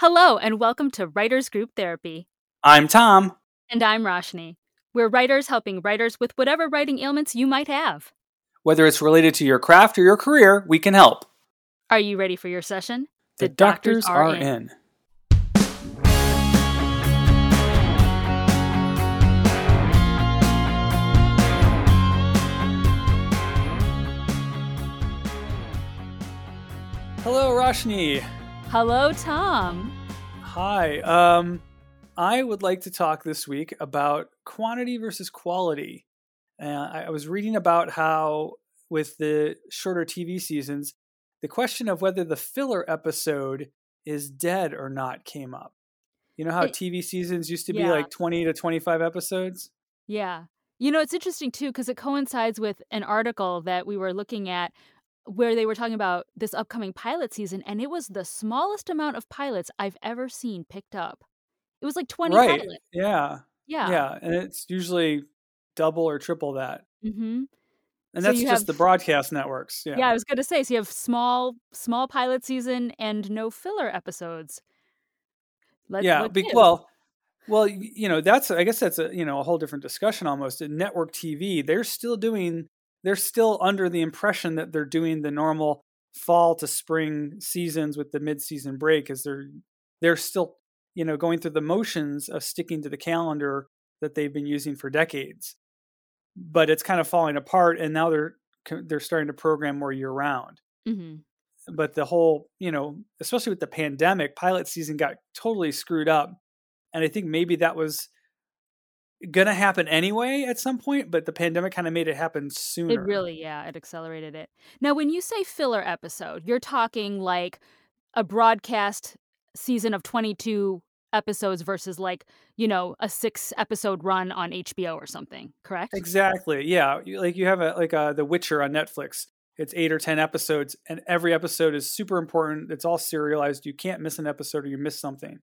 Hello, and welcome to Writers Group Therapy. I'm Tom. And I'm Roshni. We're writers helping writers with whatever writing ailments you might have. Whether it's related to your craft or your career, we can help. Are you ready for your session? The, the doctors, doctors, are, in. in. Hello, Roshni. Hello, Tom. Hi. Um, I would like to talk this week about quantity versus quality. Uh, I was reading about how, with the shorter TV seasons, the question of whether the filler episode is dead or not came up. You know how it, TV seasons used to be like 20 to 25 episodes? Yeah. You know, it's interesting too because it coincides with an article that we were looking at where they were talking about this upcoming pilot season, and it was the smallest amount of pilots I've ever seen picked up. It was like 20 right. pilots. Yeah. Yeah. Yeah. And it's usually double or triple that. Mm-hmm. And so that's just have, the broadcast networks. Yeah. Yeah, I was going to say so you have small small pilot season and no filler episodes. Let, yeah, be, well, well, you know, that's I guess that's a, you know, a whole different discussion almost. In network TV, they're still doing they're still under the impression that they're doing the normal fall to spring seasons with the mid-season break as they're they're still you know going through the motions of sticking to the calendar that they've been using for decades but it's kind of falling apart and now they're they're starting to program more year round mm-hmm. but the whole you know especially with the pandemic pilot season got totally screwed up and i think maybe that was gonna happen anyway at some point, but the pandemic kind of made it happen sooner. It really, yeah, it accelerated it. Now, when you say filler episode, you're talking like a broadcast season of 22 episodes versus like, you know, a six episode run on HBO or something, correct? Exactly. Yeah. Like you have a like a, uh, The Witcher on Netflix. It's eight or 10 episodes, and every episode is super important. It's all serialized. You can't miss an episode or you miss something.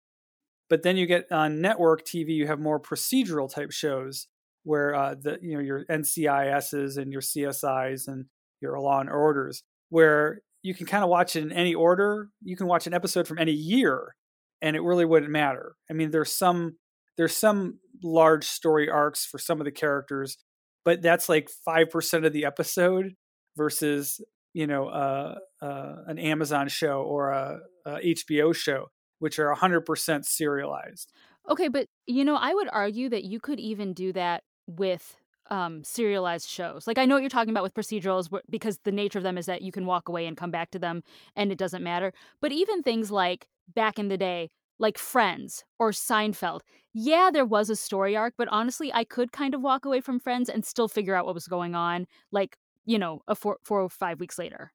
But then you get on network TV, you have more procedural type shows where uh, the you know your NCISs and your CSIs and your Law and Orders, where you can kind of watch it in any order. You can watch an episode from any year, and it really wouldn't matter. I mean, there's some there's some large story arcs for some of the characters, but that's like five percent of the episode versus you know uh, uh, an Amazon show or a, a HBO show which are 100% serialized. Okay, but you know, I would argue that you could even do that with um, serialized shows. Like I know what you're talking about with procedurals because the nature of them is that you can walk away and come back to them and it doesn't matter. But even things like back in the day, like Friends or Seinfeld, yeah, there was a story arc, but honestly, I could kind of walk away from Friends and still figure out what was going on, like, you know, a four, four or five weeks later.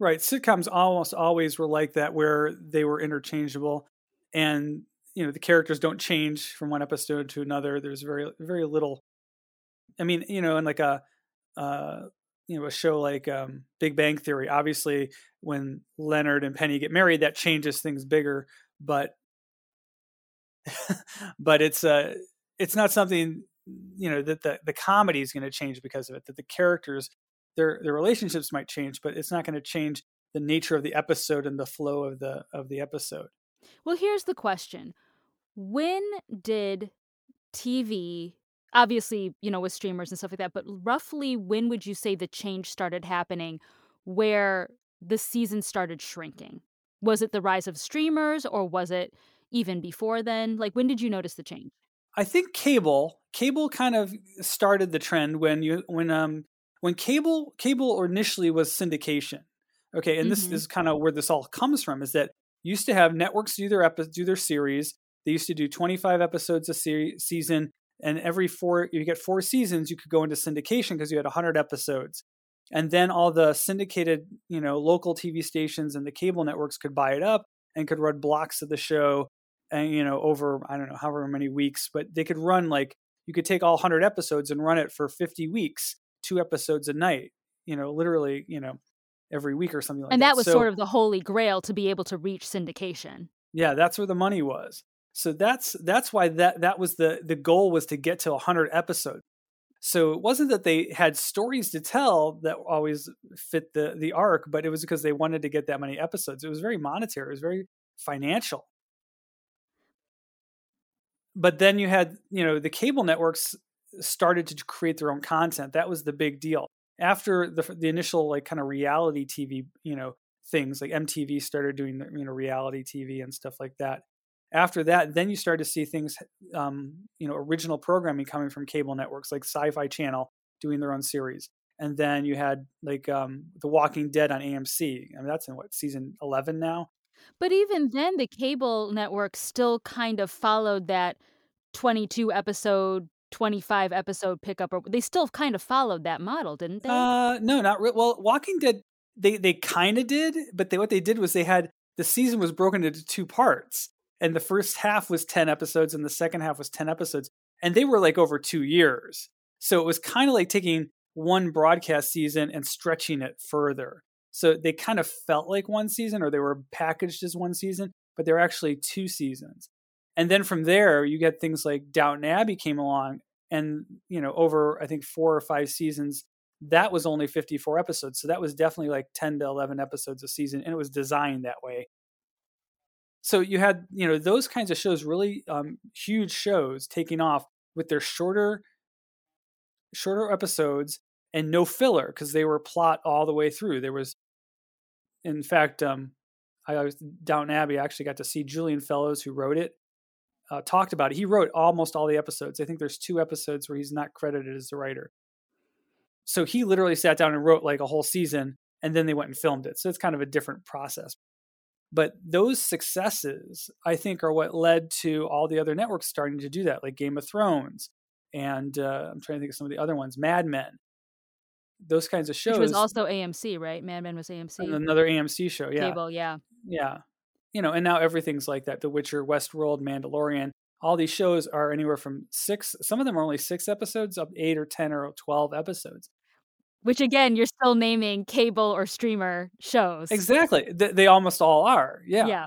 Right. Sitcoms almost always were like that, where they were interchangeable, and you know the characters don't change from one episode to another. There's very very little. I mean, you know, in like a uh, you know a show like um, Big Bang Theory, obviously when Leonard and Penny get married, that changes things bigger. But but it's uh it's not something you know that the the comedy is going to change because of it. That the characters their their relationships might change, but it's not going to change the nature of the episode and the flow of the of the episode. Well, here's the question. When did TV obviously, you know, with streamers and stuff like that, but roughly when would you say the change started happening where the season started shrinking? Was it the rise of streamers or was it even before then? Like when did you notice the change? I think cable cable kind of started the trend when you when um when cable cable initially was syndication okay and mm-hmm. this is kind of where this all comes from is that used to have networks do their epi- do their series they used to do 25 episodes a series, season and every four you get four seasons you could go into syndication because you had 100 episodes and then all the syndicated you know local tv stations and the cable networks could buy it up and could run blocks of the show and you know over i don't know however many weeks but they could run like you could take all 100 episodes and run it for 50 weeks two episodes a night, you know, literally, you know, every week or something like and that. And that was so, sort of the holy grail to be able to reach syndication. Yeah, that's where the money was. So that's that's why that that was the the goal was to get to 100 episodes. So it wasn't that they had stories to tell that always fit the the arc, but it was because they wanted to get that many episodes. It was very monetary. It was very financial. but then you had you know the cable networks started to create their own content. That was the big deal. After the the initial like kind of reality TV, you know, things like MTV started doing the you know reality TV and stuff like that. After that, then you start to see things, um, you know, original programming coming from cable networks like Sci-Fi Channel doing their own series, and then you had like um, The Walking Dead on AMC. I mean, that's in what season eleven now. But even then, the cable network still kind of followed that twenty-two episode 25 episode pickup or they still kind of followed that model didn't they? Uh no not re- well walking dead they they kind of did but they what they did was they had the season was broken into two parts and the first half was 10 episodes and the second half was 10 episodes and they were like over 2 years. So it was kind of like taking one broadcast season and stretching it further. So they kind of felt like one season or they were packaged as one season but they're actually two seasons and then from there you get things like Downton Abbey came along and you know over I think 4 or 5 seasons that was only 54 episodes. So that was definitely like 10 to 11 episodes a season and it was designed that way. So you had you know those kinds of shows really um, huge shows taking off with their shorter shorter episodes and no filler because they were plot all the way through. There was in fact um, i was downton abbey i actually got to see julian fellowes who wrote it uh, talked about it. He wrote almost all the episodes. I think there's two episodes where he's not credited as the writer. So he literally sat down and wrote like a whole season, and then they went and filmed it. So it's kind of a different process. But those successes, I think, are what led to all the other networks starting to do that, like Game of Thrones, and uh, I'm trying to think of some of the other ones, Mad Men. Those kinds of shows. Which was also AMC, right? Mad Men was AMC. Another AMC show, yeah. Cable, yeah. Yeah you know, and now everything's like that. The Witcher, Westworld, Mandalorian, all these shows are anywhere from six. Some of them are only six episodes, up eight or ten or twelve episodes. Which again, you're still naming cable or streamer shows. Exactly, they, they almost all are. Yeah. Yeah.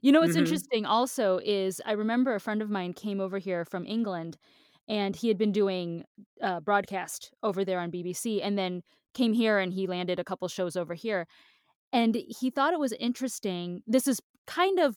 You know what's mm-hmm. interesting also is I remember a friend of mine came over here from England, and he had been doing uh, broadcast over there on BBC, and then came here and he landed a couple shows over here and he thought it was interesting. This is kind of,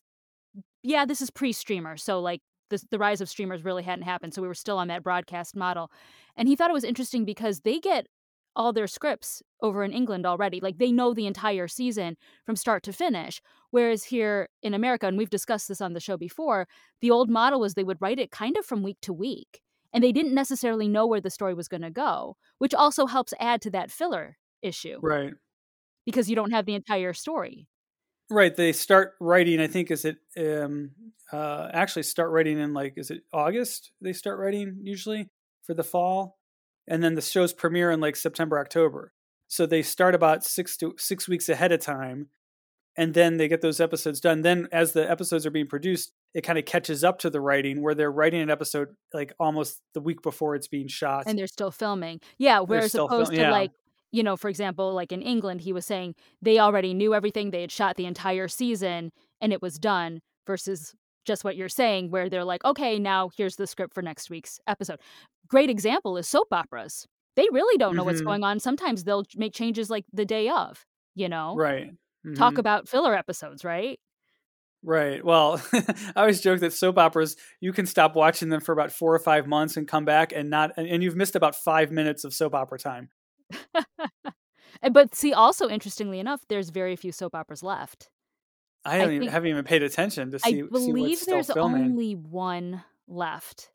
yeah, this is pre streamer. So, like, the, the rise of streamers really hadn't happened. So, we were still on that broadcast model. And he thought it was interesting because they get all their scripts over in England already. Like, they know the entire season from start to finish. Whereas here in America, and we've discussed this on the show before, the old model was they would write it kind of from week to week. And they didn't necessarily know where the story was going to go, which also helps add to that filler issue. Right because you don't have the entire story. Right. They start writing, I think, is it um, uh, actually start writing in like, is it August? They start writing usually for the fall. And then the shows premiere in like September, October. So they start about six to six weeks ahead of time. And then they get those episodes done. Then, as the episodes are being produced, it kind of catches up to the writing where they're writing an episode like almost the week before it's being shot. And they're still filming. Yeah. Whereas opposed film- to yeah. like you know, for example, like in England, he was saying they already knew everything. They had shot the entire season and it was done versus just what you're saying, where they're like, okay, now here's the script for next week's episode. Great example is soap operas. They really don't know mm-hmm. what's going on. Sometimes they'll make changes like the day of, you know? Right. Mm-hmm. Talk about filler episodes, right? Right. Well, I always joke that soap operas, you can stop watching them for about four or five months and come back and not, and you've missed about five minutes of soap opera time. but see, also interestingly enough, there's very few soap operas left. I haven't, I even, haven't even paid attention to see. I believe see there's only one left.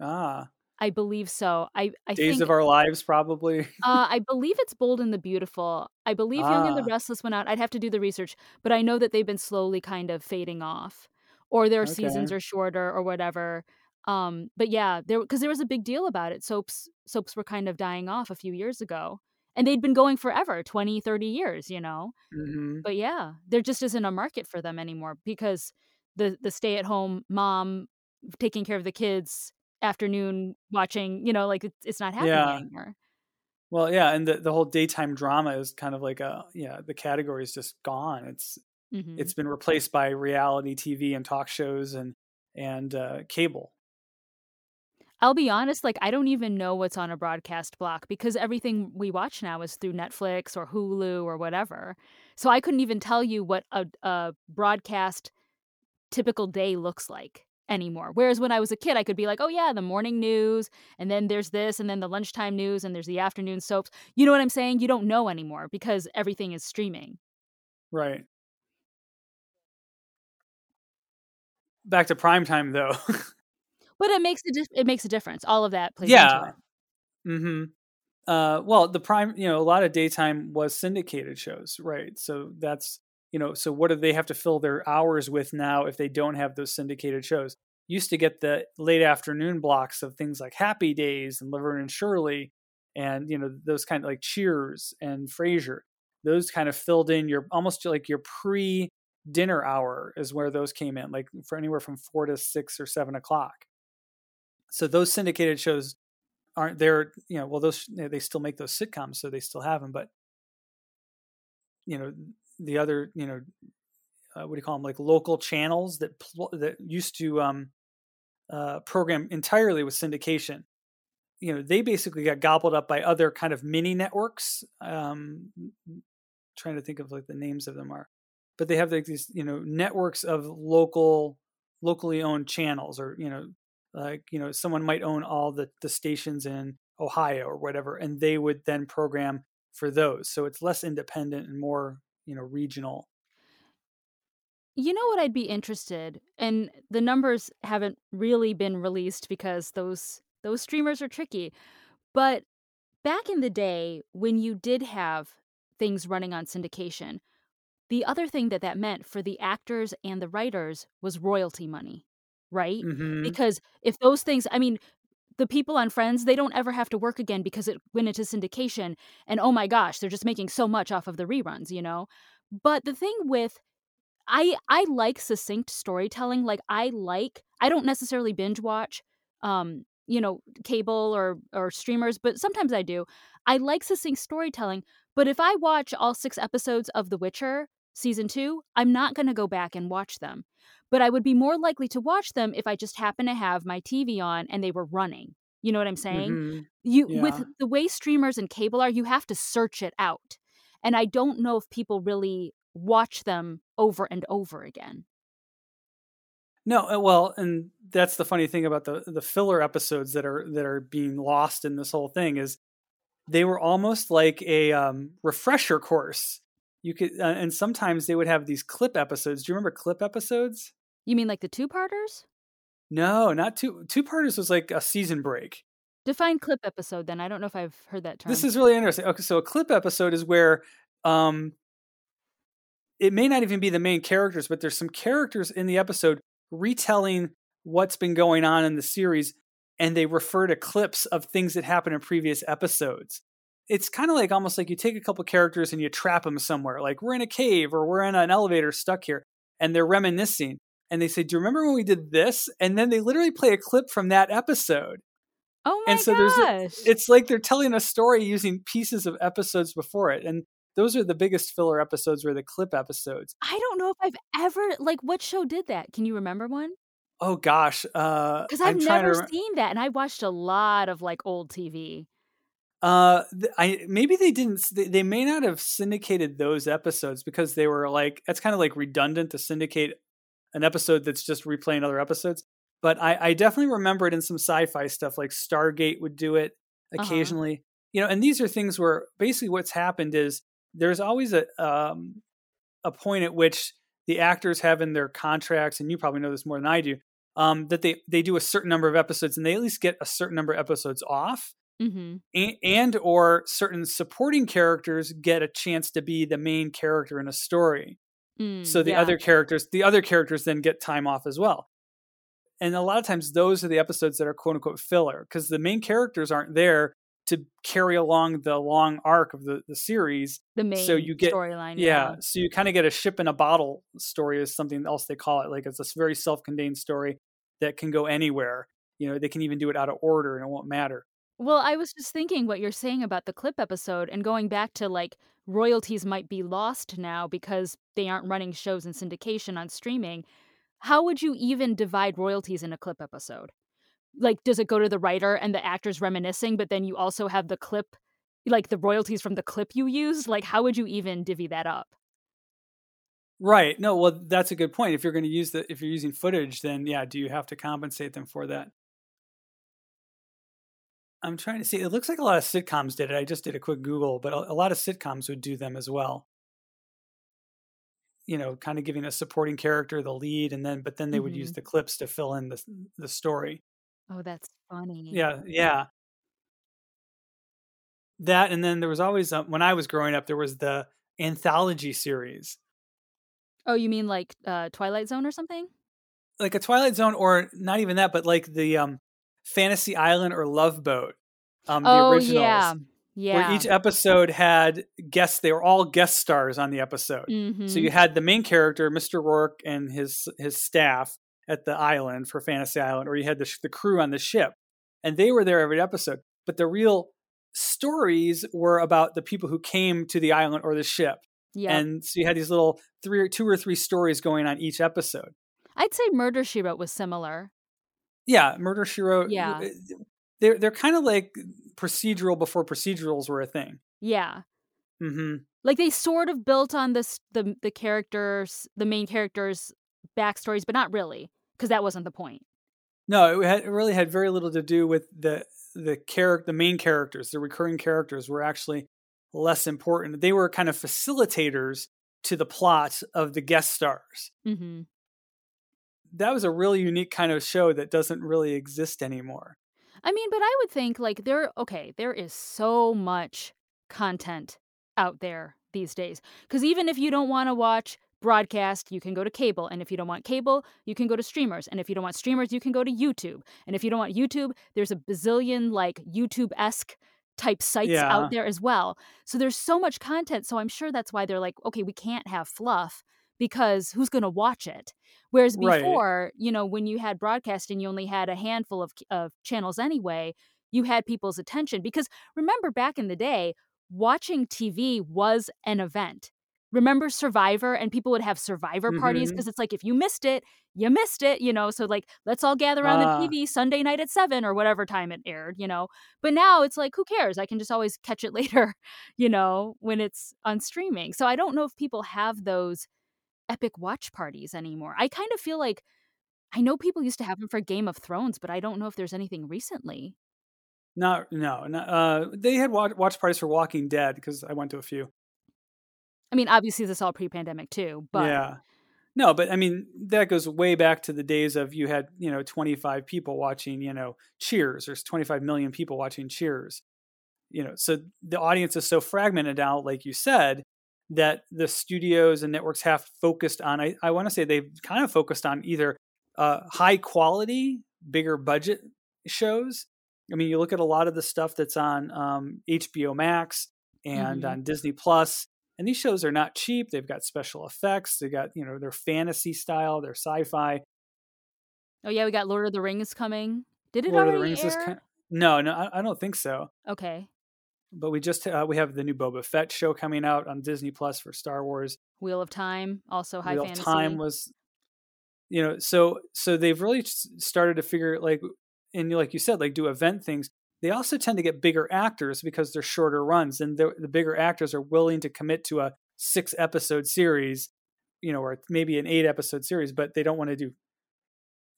Ah, I believe so. I, I Days think, of Our Lives, probably. uh, I believe it's Bold and the Beautiful. I believe ah. Young and the ah. Restless went out. I'd have to do the research, but I know that they've been slowly kind of fading off, or their okay. seasons are shorter, or whatever. Um, but yeah, there because there was a big deal about it. Soaps soaps were kind of dying off a few years ago. And they'd been going forever, 20, 30 years, you know. Mm-hmm. But yeah, there just isn't a market for them anymore because the the stay at home mom taking care of the kids afternoon watching, you know, like it's, it's not happening yeah. anymore. Well, yeah, and the the whole daytime drama is kind of like a yeah, the category is just gone. It's mm-hmm. it's been replaced by reality TV and talk shows and and uh, cable. I'll be honest, like I don't even know what's on a broadcast block because everything we watch now is through Netflix or Hulu or whatever. So I couldn't even tell you what a, a broadcast typical day looks like. anymore. Whereas when I was a kid, I could be like, oh, yeah, the morning news, and then there's this, and then the lunchtime news, and there's the afternoon soaps. You know what I'm saying? You don't know anymore because everything is streaming. Right. Back to prime time, though. but it makes a di- it makes a difference. All of that plays yeah. into it. Mm-hmm. Uh, well, the prime, you know, a lot of daytime was syndicated shows, right? So that's you know, so what do they have to fill their hours with now if they don't have those syndicated shows? Used to get the late afternoon blocks of things like Happy Days and Laverne and Shirley, and you know those kind of like Cheers and Frasier. Those kind of filled in your almost like your pre dinner hour is where those came in, like for anywhere from four to six or seven o'clock. So those syndicated shows aren't there. You know, well, those they still make those sitcoms, so they still have them, but you know the other you know uh, what do you call them like local channels that pl- that used to um, uh, program entirely with syndication you know they basically got gobbled up by other kind of mini networks um, trying to think of like the names of them are but they have like these you know networks of local locally owned channels or you know like you know someone might own all the the stations in ohio or whatever and they would then program for those. So it's less independent and more you know regional. You know what I'd be interested and the numbers haven't really been released because those those streamers are tricky but back in the day when you did have things running on syndication the other thing that that meant for the actors and the writers was royalty money right mm-hmm. because if those things i mean the people on Friends, they don't ever have to work again because it went into syndication. And oh my gosh, they're just making so much off of the reruns, you know? But the thing with I I like succinct storytelling. Like I like I don't necessarily binge watch um, you know, cable or or streamers, but sometimes I do. I like succinct storytelling, but if I watch all 6 episodes of The Witcher season 2, I'm not going to go back and watch them but I would be more likely to watch them if I just happen to have my TV on and they were running. You know what I'm saying? Mm-hmm. You yeah. with the way streamers and cable are, you have to search it out. And I don't know if people really watch them over and over again. No, uh, well, and that's the funny thing about the the filler episodes that are that are being lost in this whole thing is they were almost like a um, refresher course. You could, uh, and sometimes they would have these clip episodes. Do you remember clip episodes? You mean like the two parters? No, not two. Two parters was like a season break. Define clip episode then. I don't know if I've heard that term. This is really interesting. Okay, so a clip episode is where um it may not even be the main characters, but there's some characters in the episode retelling what's been going on in the series and they refer to clips of things that happened in previous episodes. It's kind of like almost like you take a couple characters and you trap them somewhere. Like we're in a cave or we're in an elevator stuck here and they're reminiscing and they say, "Do you remember when we did this?" And then they literally play a clip from that episode. Oh my and so gosh! There's it's like they're telling a story using pieces of episodes before it, and those are the biggest filler episodes, were the clip episodes. I don't know if I've ever like what show did that. Can you remember one? Oh gosh, because uh, I've never seen that, and I watched a lot of like old TV. Uh, I maybe they didn't. They, they may not have syndicated those episodes because they were like it's kind of like redundant to syndicate an episode that's just replaying other episodes. But I, I definitely remember it in some sci-fi stuff, like Stargate would do it uh-huh. occasionally. Uh-huh. You know, and these are things where basically what's happened is there's always a um, a point at which the actors have in their contracts, and you probably know this more than I do, um, that they they do a certain number of episodes, and they at least get a certain number of episodes off. Mm-hmm. And, and or certain supporting characters get a chance to be the main character in a story. Mm, so the yeah. other characters, the other characters then get time off as well. And a lot of times those are the episodes that are quote unquote filler because the main characters aren't there to carry along the long arc of the, the series. The main so you get storyline. Yeah, yeah. So you kind of get a ship in a bottle story is something else they call it. Like it's a very self-contained story that can go anywhere. You know, they can even do it out of order and it won't matter. Well, I was just thinking what you're saying about the clip episode and going back to like royalties might be lost now because they aren't running shows in syndication on streaming. How would you even divide royalties in a clip episode? Like, does it go to the writer and the actors reminiscing, but then you also have the clip, like the royalties from the clip you used? Like, how would you even divvy that up? Right. No, well, that's a good point. If you're going to use the, if you're using footage, then yeah, do you have to compensate them for that? I'm trying to see. It looks like a lot of sitcoms did it. I just did a quick Google, but a, a lot of sitcoms would do them as well. You know, kind of giving a supporting character the lead, and then but then they would use Mhm. the clips to fill in the the story. Oh, that's funny. Yeah, yeah. That and then there was always uh, when I was growing up, there was the anthology series, Oh, you mean like uh, Twilight Zone or something? like a Twilight Zone, or not even that, but like the um, Fantasy Island or Love Boat, um, the oh, originals. yeah. Yeah. where each episode had guests they were all guest stars on the episode Mhm. so you had the main character mr Roarke and his his staff at the island for fantasy island or you had the, sh- the crew on the ship and they were there every episode but the real stories were about the people who came to the island or the ship yeah. and so you had these little three or two or three stories going on each episode I'd say Murder She Wrote was similar. Yeah murder she wrote Yeah. they're, they're kind of like procedural before procedurals were a thing Yeah. hmm Like they sort of built on this the the characters, the main characters' backstories, but not really, because that wasn't the point. No, it, had, it really had very little to do with the the character, the main characters, the recurring characters were actually less important. They were kind of facilitators to the plot of the guest stars. hmm That was a really unique kind of show that doesn't really exist anymore. I mean, but I would think like there okay, there is so much content out there these days. Cuz even if you don't want to watch broadcast, you can go to cable, and if you don't want cable, you can go to streamers, and if you don't want streamers, you can go to YouTube. And if you don't want YouTube, there's a bazillion like YouTube-esque type sites Yeah. out there as well. So there's so much content, so I'm sure that's why they're like, okay, we can't have fluff because who's going to watch it? Whereas Right. before, you know, when you had broadcasting, you only had a handful of, of channels anyway. You had people's attention because remember back in the day, watching TV was an event. Remember Survivor and people would have Survivor parties Mhm. because it's like if you missed it, you missed it, you know. So like let's all gather around Ah. the TV Sunday night at 7 or whatever time it aired, you know. But now it's like who cares? I can just always catch it later, you know, when it's on streaming. So I don't know if people have those epic watch parties anymore. I kind of feel like I know people used to have them for Game of Thrones, but I don't know if there's anything recently. Not no, not, uh, they had watch, watch parties for Walking Dead because I went to a few. I mean, obviously this is all pre-pandemic too, but yeah, no, but I mean that goes way back to the days of you had you know 25 people watching you know Cheers. There's 25 million people watching Cheers. You know, so the audience is so fragmented now, like you said, that the studios and networks have focused on. I, I want to say they've kind of focused on either uh, high quality, bigger budget shows. I mean, you look at a lot of the stuff that's on um, HBO Max and Mhm. on Disney Plus, and these shows are not cheap. They've got special effects. They got you know they're fantasy style, they're sci-fi. oh yeah, we got Lord of the Rings coming. Did it Lord of already the Rings air? is kind no, no, I, I don't think so. Okay. But we just uh, we have the new Boba Fett show coming out on Disney Plus for Star Wars. Wheel of Time, also high Wheel fantasy. of Time was, you know, so so they've really started to figure like, and like you said, like do event things. They also tend to get bigger actors because they're shorter runs, and the the bigger actors are willing to commit to a six episode series, you know, or maybe an eight episode series, but they don't want to do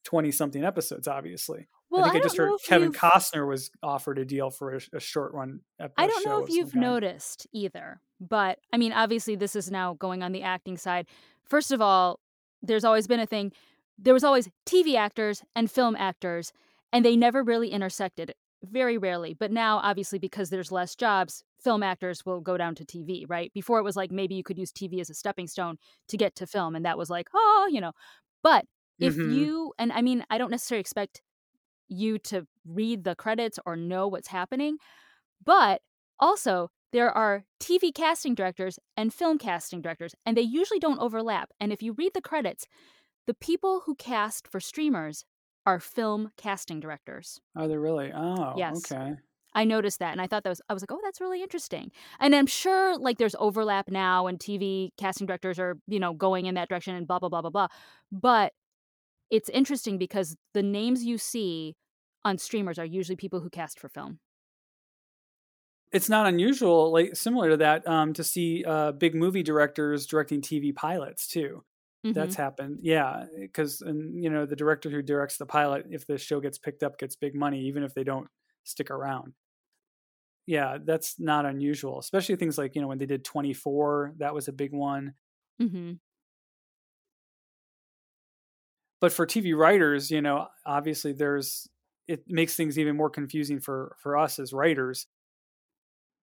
twenty something episodes. Obviously, well, I think I, don't just heard Kevin you've- Costner was offered a deal for a, a short run. I don't know if you've noticed either, but I mean, obviously, this is now going on the acting side. First of all, there's always been a thing. There was always TV actors and film actors, and they never really intersected, very rarely. But now, obviously, because there's less jobs, film actors will go down to TV, right? Before it was like maybe you could use TV as a stepping stone to get to film, and that was like, oh, you know. But if Mhm. you, and I mean, I don't necessarily expect you to read the credits or know what's happening, but also there are TV casting directors and film casting directors, and they usually don't overlap. And if you read the credits, the people who cast for streamers are film casting directors. Are they really? Oh, Yes. okay. I noticed that and I thought that was I was like, "Oh, that's really interesting." And I'm sure like there's overlap now and TV casting directors are, you know, going in that direction and blah blah blah blah blah. But it's interesting because the names you see on streamers are usually people who cast for film. it's not unusual, like similar to that, um, to see uh, big movie directors directing TV pilots too. Mm-hmm. That's happened, yeah. Because and you know the director who directs the pilot, if the show gets picked up, gets big money, even if they don't stick around. Yeah, that's not unusual, especially things like you know when they did Twenty Four, that was a big one. Mm-hmm. But for TV writers, you know, obviously there's it makes things even more confusing for for us as writers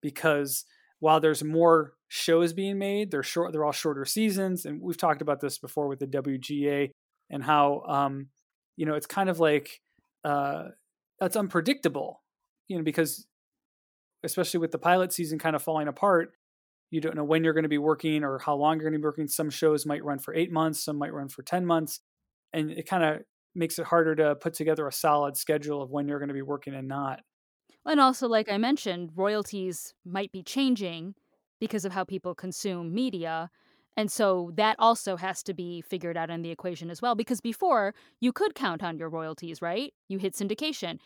because while there's more shows being made, they're short. They're all shorter seasons, and we've talked about this before with the WGA and how um, you know it's kind of like uh, that's unpredictable, you know, because especially with the pilot season kind of falling apart, you don't know when you're going to be working or how long you're going to be working. Some shows might run for eight months, some might run for ten months, and it kind of makes it harder to put together a solid schedule of when you're going to be working and not. And also, like I mentioned, royalties might be changing because of how people consume media. And so that also has to be figured out in the equation as well. Because before, you could count on your royalties, right? You hit syndication,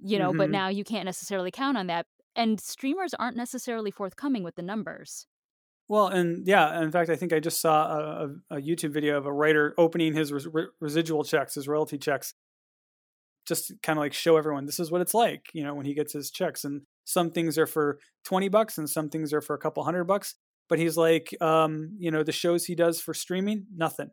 you know, mm-hmm. but now you can't necessarily count on that. And streamers aren't necessarily forthcoming with the numbers. Well, and yeah, in fact, I think I just saw a, a YouTube video of a writer opening his res- residual checks, his royalty checks, just kind of like show everyone this is what it's like, you know, when he gets his checks. And some things are for 20 bucks and some things are for a couple hundred bucks. But he's like, um, you know, the shows he does for streaming, nothing.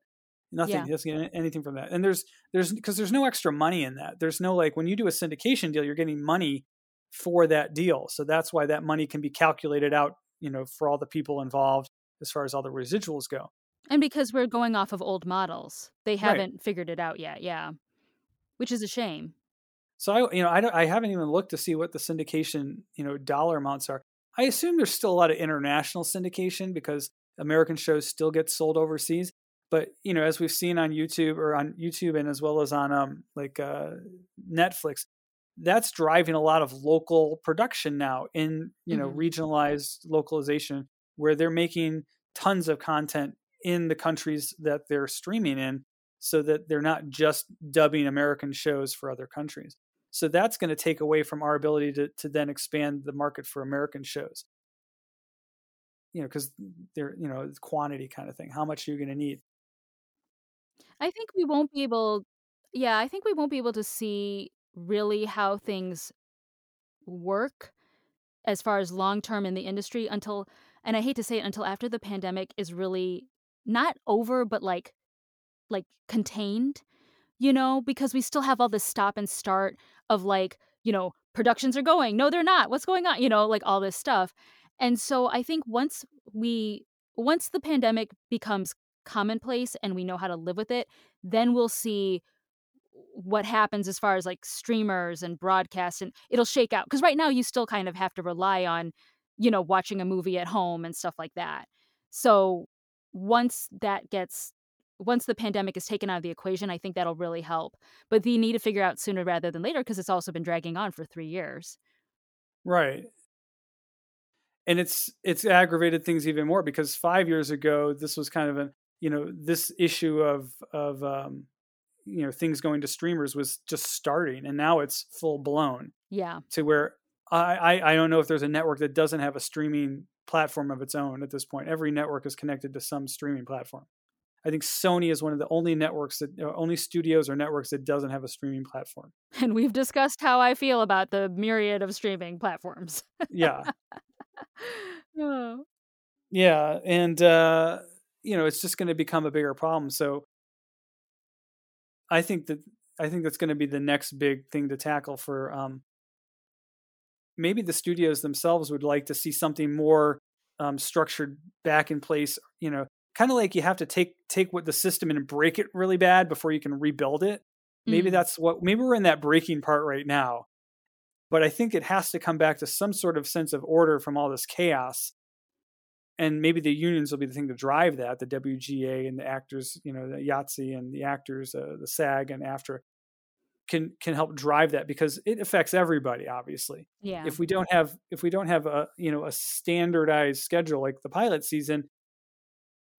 Nothing. Yeah. He doesn't get anything from that. And there's there's because there's no extra money in that. There's no like when you do a syndication deal, you're getting money for that deal. So that's why that money can be calculated out, you know, for all the people involved as far as all the residuals go. And because we're going off of old models, they haven't right. figured it out yet. Yeah which is a shame. So I, you know, I, don't, I haven't even looked to see what the syndication, you know, dollar amounts are. I assume there's still a lot of international syndication because American shows still get sold overseas. But you know, as we've seen on YouTube or on YouTube and as well as on um, like uh, Netflix, that's driving a lot of local production now in you know mm-hmm. regionalized localization where they're making tons of content in the countries that they're streaming in so that they're not just dubbing American shows for other countries. So that's going to take away from our ability to, to then expand the market for American shows. You know, because they're, you know, quantity kind of thing. How much are you going to need? I think we won't be able, yeah, I think we won't be able to see really how things work as far as long term in the industry until, and I hate to say it, until after the pandemic is really not over, but like like contained, you know, because we still have all this stop and start of like, you know, productions are going. No, they're not. What's going on? You know, like all this stuff. And so I think once we once the pandemic becomes commonplace and we know how to live with it, then we'll see what happens as far as like streamers and broadcast and it'll shake out because right now you still kind of have to rely on you know watching a movie at home and stuff like that so once that gets once the pandemic is taken out of the equation, I think that'll really help. But they need to figure out sooner rather than later because it's also been dragging on for three years. Right. And it's it's aggravated things even more because five years ago this was kind of a you know this issue of of um, you know things going to streamers was just starting and now it's full blown. Yeah. To where I, I I don't know if there's a network that doesn't have a streaming platform of its own at this point. Every network is connected to some streaming platform. I think Sony is one of the only networks that uh, only studios or networks that doesn't have a streaming platform. And we've discussed how I feel about the myriad of streaming platforms. yeah. oh. Yeah, and uh, you know, it's just going to become a bigger problem. So I think that I think that's going to be the next big thing to tackle for um, maybe the studios themselves would like to see something more um, structured back in place, you know, kind of like you have to take take what the system and break it really bad before you can rebuild it. Maybe mm. that's what maybe we're in that breaking part right now. But I think it has to come back to some sort of sense of order from all this chaos. And maybe the unions will be the thing to drive that. The WGA and the actors, you know, the IATSE and the actors, uh, the SAG and AFTRA can can help drive that because it affects everybody. Obviously, yeah. If we don't have if we don't have a you know a standardized schedule like the pilot season,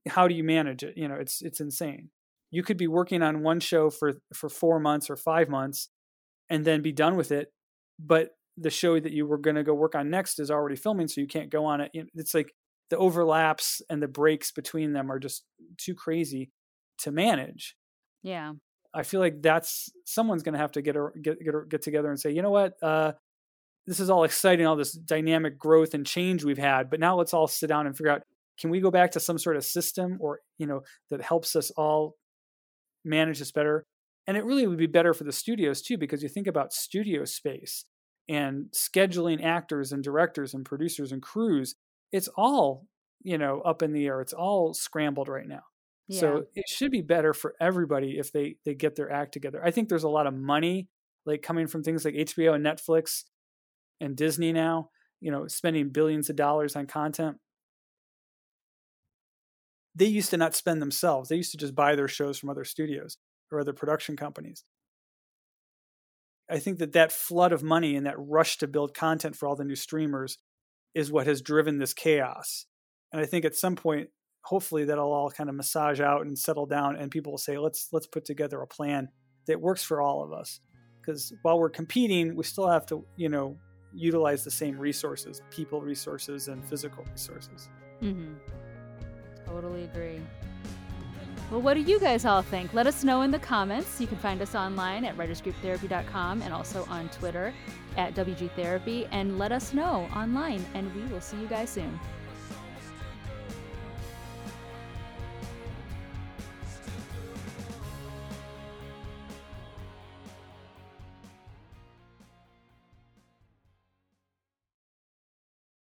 how do you manage it? You know, it's it's insane. You could be working on one show for for 4 months or 5 months and then be done with it, but the show that you were going to go work on next is already filming, so you can't go on it. It's like the overlaps and the breaks between them are just too crazy to manage. Yeah. I feel like that's someone's going to have to get a, get get, get together and say, you know what, uh, this is all exciting, all this dynamic growth and change we've had, but now let's all sit down and figure out can we go back to some sort of system or you know that helps us all manage this better and it really would be better for the studios too because you think about studio space and scheduling actors and directors and producers and crews it's all you know up in the air it's all scrambled right now yeah. so it should be better for everybody if they they get their act together i think there's a lot of money like coming from things like hbo and netflix and disney now you know spending billions of dollars on content they used to not spend themselves they used to just buy their shows from other studios or other production companies. I think that that flood of money and that rush to build content for all the new streamers is what has driven this chaos. And I think at some point, hopefully, that'll all kind of massage out and settle down, and people will say, "Let's let's put together a plan that works for all of us." Because while we're competing, we still have to, you know, utilize the same resources, people resources and physical resources. Mm-hmm. Totally agree. Well, what do you guys all think? Let us know in the comments. You can find us online at writersgrouptherapy.com and also on Twitter at WG Therapy. And let us know online, and we will see you guys soon.